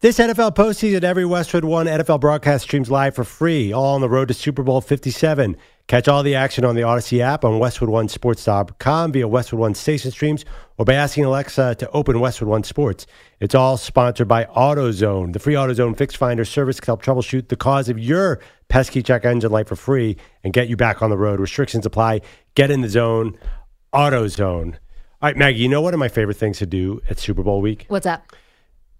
This NFL postseason, every Westwood One NFL broadcast streams live for free, all on the road to Super Bowl 57. Catch all the action on the Audacy app on WestwoodOneSports.com via Westwood One station streams or by asking Alexa to open Westwood One Sports. It's all sponsored by AutoZone. The free AutoZone Fix Finder service can help troubleshoot the cause of your pesky check engine light for free and get you back on the road. Restrictions apply. Get in the zone. AutoZone. All right, Maggie, you know one of my favorite things to do at Super Bowl week? What's that?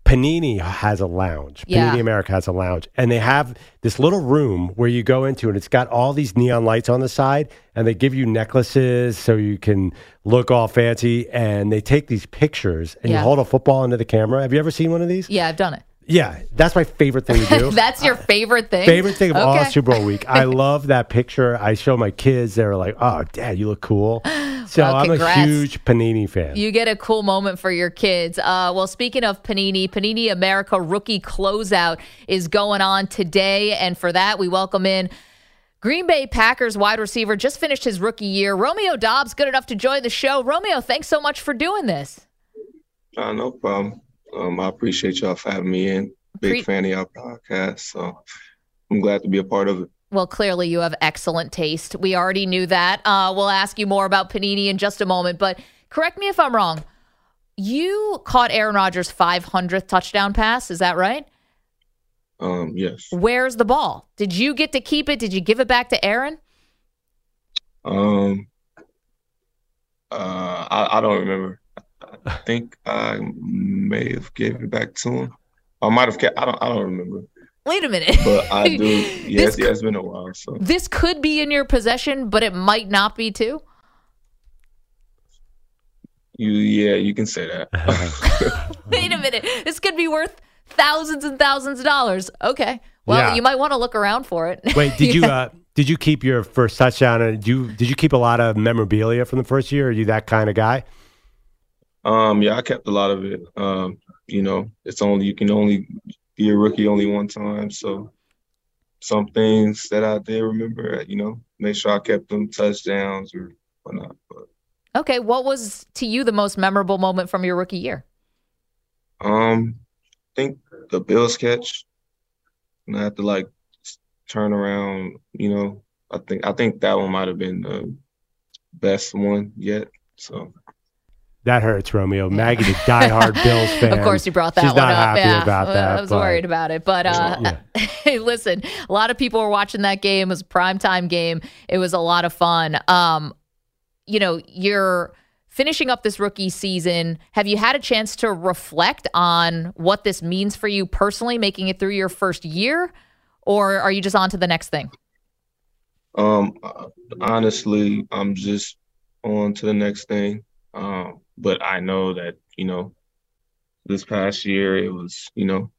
Panini has a lounge. Yeah. Panini America has a lounge. And they have this little room where you go into and it's got all these neon lights on the side and they give you necklaces so you can look all fancy and they take these pictures and Yeah. you hold a football into the camera. Have you ever seen one of these? Yeah, I've done it. Yeah, that's my favorite thing to do. That's your favorite thing? Favorite thing of all Okay. Super Bowl week. I love that picture. I show my kids. They're like, "Oh, Dad, you look cool." So Well, I'm a huge Panini fan. You get a cool moment for your kids. Uh, well, speaking of Panini, Panini America rookie closeout is going on today. And for that, we welcome in Green Bay Packers wide receiver, just finished his rookie year. Romeo Doubs, good enough to join the show. Romeo, thanks so much for doing this. Uh, no problem. Um, I appreciate y'all for having me in. Big Pre- fan of y'all podcast, so I'm glad to be a part of it. Well, clearly you have excellent taste. We already knew that. Uh, we'll ask you more about Panini in just a moment, but correct me if I'm wrong. You caught Aaron Rodgers' 500th touchdown pass. Is that right? Um, yes. Where's the ball? Did you get to keep it? Did you give it back to Aaron? Um, uh, I, I don't remember. I think I may have gave it back to him. I might have kept. I don't. I don't remember. Wait a minute. But I do. Yes, this, yeah, it's been a while. So this could be in your possession, but it might not be too. you, yeah, you can say that. Wait a minute. This could be worth thousands and thousands of dollars. Okay. Well, Yeah. you might want to look around for it. Wait, did you uh, did you keep your first touchdown? And did you did you keep a lot of memorabilia from the first year? Are you that kind of guy? Um, yeah, I kept a lot of it. Um, you know, it's only you can only be a rookie only one time, so some things that I did remember, you know, make sure I kept them touchdowns or whatnot. But Okay. What was to you the most memorable moment from your rookie year? um, I think the Bills catch, and I had to like turn around. You know, I think I think that one might have been the best one yet. So. That hurts, Romeo. Maggie, the diehard Bills fan. Of course, you brought that She's one not up. happy yeah, about that. I was but- worried about it, but uh, Yeah. hey, listen, a lot of people were watching that game. It was a primetime game. It was a lot of fun. Um, you know, you're finishing up this rookie season. Have you had a chance to reflect on what this means for you personally, making it through your first year, or are you just on to the next thing? Um, honestly, I'm just on to the next thing. Um, but I know that, you know, this past year it was, you know,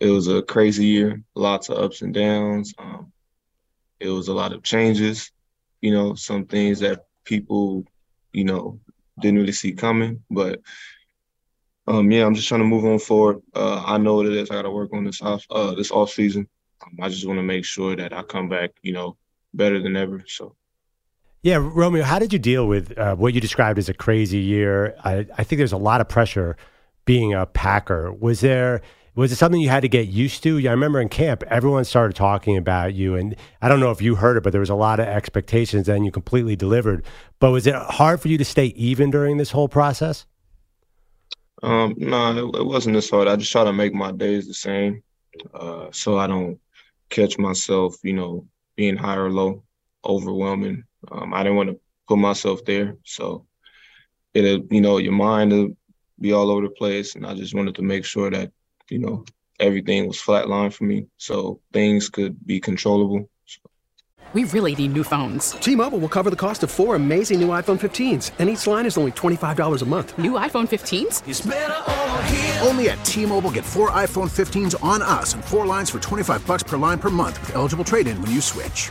it was a crazy year, lots of ups and downs. Um, it was a lot of changes, you know, some things that people, you know, didn't really see coming. But um, yeah, I'm just trying to move on forward. Uh, I know what it is. I got to work on this off, uh, this off season. Um, I just want to make sure that I come back, you know, better than ever. So. Yeah, Romeo, how did you deal with uh, what you described as a crazy year? I, I think there's a lot of pressure being a Packer. Was there was it something you had to get used to? Yeah, I remember in camp, everyone started talking about you, and I don't know if you heard it, but there was a lot of expectations, and you completely delivered. But was it hard for you to stay even during this whole process? Um, no, it, it, wasn't this hard. I just try to make my days the same, uh, so I don't catch myself, you know, being high or low, overwhelming. Um, I didn't want to put myself there, so it, you know, your mind will be all over the place, and I just wanted to make sure that, you know, everything was flatline for me, so things could be controllable. We really need new phones. T-Mobile will cover the cost of four amazing new iPhone 15s, and each line is only $25 a month. New iPhone 15s? Only at T-Mobile get four iPhone 15s on us and four lines for 25 bucks per line per month with eligible trade-in when you switch.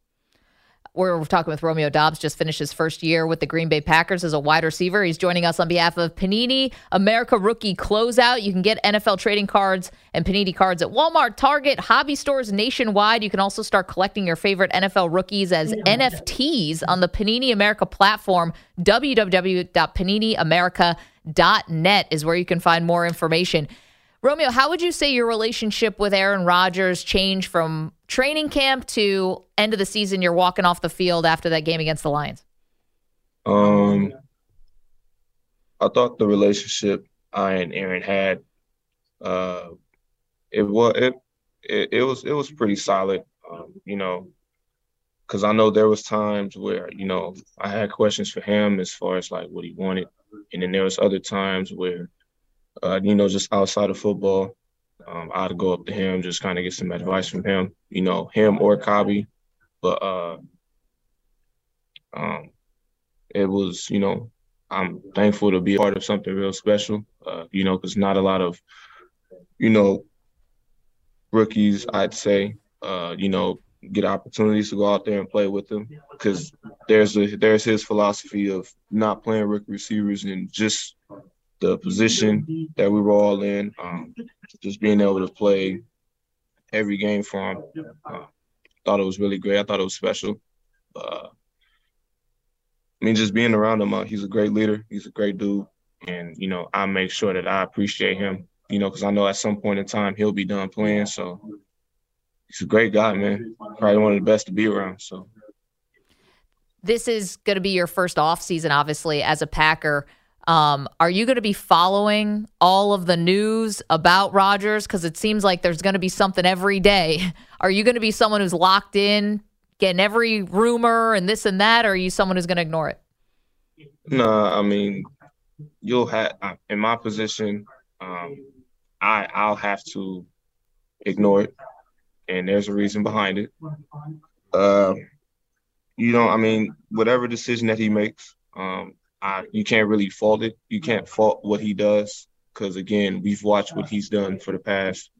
We're talking with Romeo Doubs, just finished his first year with the Green Bay Packers as a wide receiver. He's joining us on behalf of Panini America Rookie Closeout. You can get NFL trading cards and Panini cards at Walmart, Target, hobby stores nationwide. You can also start collecting your favorite NFL rookies as NFTs on the Panini America platform. www.paniniamerica.net is where you can find more information. Romeo, how would you say your relationship with Aaron Rodgers changed from training camp to end of the season? You're walking off the field after that game against the Lions. Um, I thought the relationship I and Aaron had, uh, it was it, it, it was it was pretty solid. Um, you know, because I know there was times where you know I had questions for him as far as like what he wanted, and then there was other times where uh, you know, just outside of football, um, I'd go up to him, just kind of get some advice from him, you know, him or Cobby. But uh, um, it was, you know, I'm thankful to be part of something real special, uh, you know, because not a lot of, you know, rookies, I'd say, uh, you know, get opportunities to go out there and play with them because there's a there's his philosophy of not playing rookie receivers and just the position that we were all in, um, just being able to play every game for him. Uh, thought it was really great. I thought it was special. Uh, I mean, just being around him, uh, he's a great leader. He's a great dude. And, you know, I make sure that I appreciate him, you know, because I know at some point in time he'll be done playing. So he's a great guy, man. Probably one of the best to be around. So this is going to be your first off season, obviously, as a Packer. Um, are you going to be following all of the news about Rodgers? Because it seems like there's going to be something every day. Are you going to be someone who's locked in, getting every rumor and this and that, or are you someone who's going to ignore it? No, I mean, you'll have in my position. Um, I I'll have to ignore it, and there's a reason behind it. Uh, you know, I mean, whatever decision that he makes, um, I, you can't really fault it. You can't fault what he does because again, we've watched what he's done for the past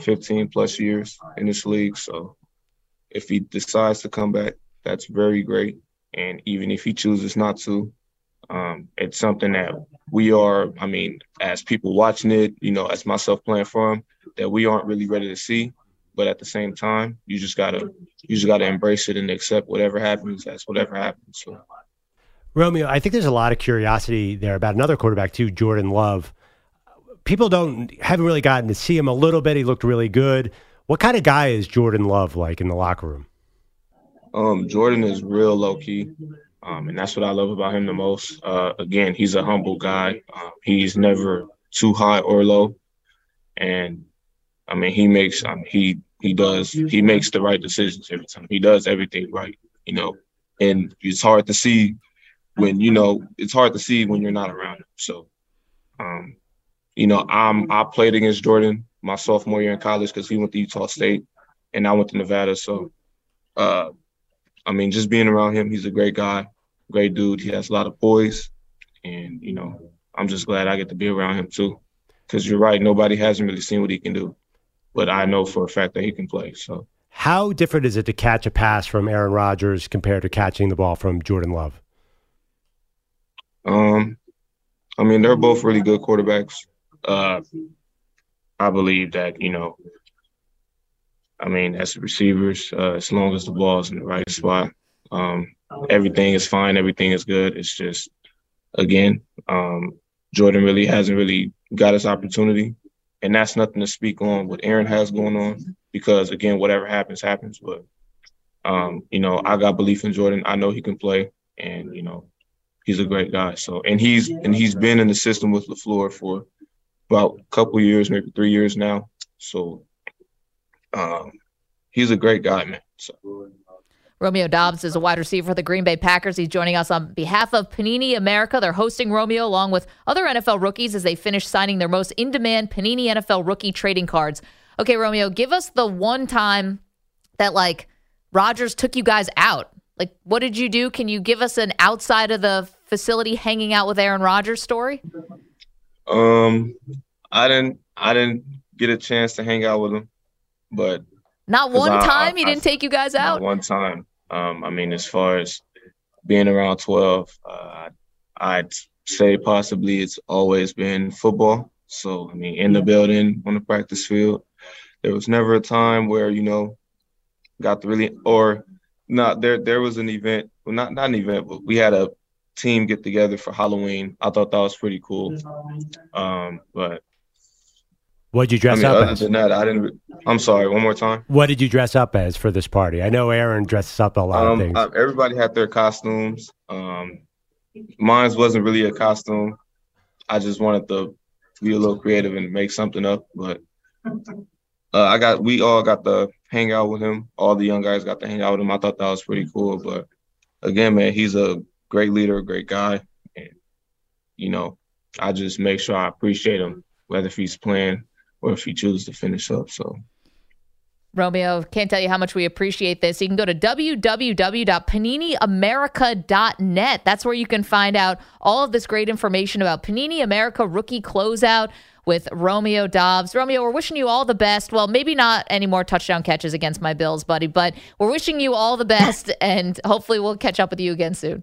15 plus years in this league. So if he decides to come back, that's very great. And even if he chooses not to, um, it's something that we are, I mean, as people watching it, you know, as myself playing for him, that we aren't really ready to see. But at the same time, you just gotta you just gotta embrace it and accept whatever happens as whatever happens. So. Romeo, I think there's a lot of curiosity there about another quarterback too, Jordan Love. People don't haven't really gotten to see him a little bit. He looked really good. What kind of guy is Jordan Love like in the locker room? Um, Jordan is real low key, um, and that's what I love about him the most. Uh, again, he's a humble guy. Um, he's never too high or low, and I mean he makes he he does he makes the right decisions every time. He does everything right, you know, and it's hard to see when you know it's hard to see when you're not around him. So, um, you know, I'm I played against Jordan my sophomore year in college because he went to Utah State and I went to Nevada. So, uh, I mean, just being around him, he's a great guy, great dude. He has a lot of poise, and you know, I'm just glad I get to be around him too. Because you're right, nobody hasn't really seen what he can do, but I know for a fact that he can play. So. How different is it to catch a pass from Aaron Rodgers compared to catching the ball from Jordan Love? Um, I mean, they're both really good quarterbacks. Uh, I believe that you know, I mean, as receivers, uh, as long as the ball is in the right spot, um, everything is fine. Everything is good. It's just, again, um, Jordan really hasn't really got his opportunity, and that's nothing to speak on what Aaron has going on because again, whatever happens, happens. But um, you know, I got belief in Jordan. I know he can play, and you know, he's a great guy. So, and he's and he's been in the system with Lafleur for about a couple years, maybe three years now. So, um, he's a great guy, man. So. Romeo Doubs is a wide receiver for the Green Bay Packers. He's joining us on behalf of Panini America. They're hosting Romeo along with other NFL rookies as they finish signing their most in demand Panini NFL rookie trading cards. Okay, Romeo, give us the one time that like Rodgers took you guys out. Like, what did you do? Can you give us an outside of the facility hanging out with Aaron Rodgers story? Um, I didn't. I didn't get a chance to hang out with him, but not one I, time I, he didn't take you guys out. one time. Um, I mean, as far as being around twelve, uh, I'd say possibly it's always been football. So I mean, in the building, on the practice field, there was never a time where you know got the really or not there. There was an event, well, not not an event, but we had a team get together for Halloween. I thought that was pretty cool. Um, but what did you dress I mean, up other as? than that, I didn't. I'm sorry. One more time. What did you dress up as for this party? I know Aaron dresses up a lot um, of things. Uh, everybody had their costumes. Um, mine wasn't really a costume. I just wanted to be a little creative and make something up. But uh, I got, we all got to hang out with him. All the young guys got to hang out with him. I thought that was pretty cool. But again, man, he's a great leader, great guy, and you know, I just make sure I appreciate him, whether if he's playing or if he chooses to finish up. So. Romeo, can't tell you how much we appreciate this. You can go to www.paniniamerica.net. That's where you can find out all of this great information about Panini America rookie closeout with Romeo Doubs. Romeo, we're wishing you all the best. Well, maybe not any more touchdown catches against my Bills, buddy, but we're wishing you all the best, and hopefully we'll catch up with you again soon.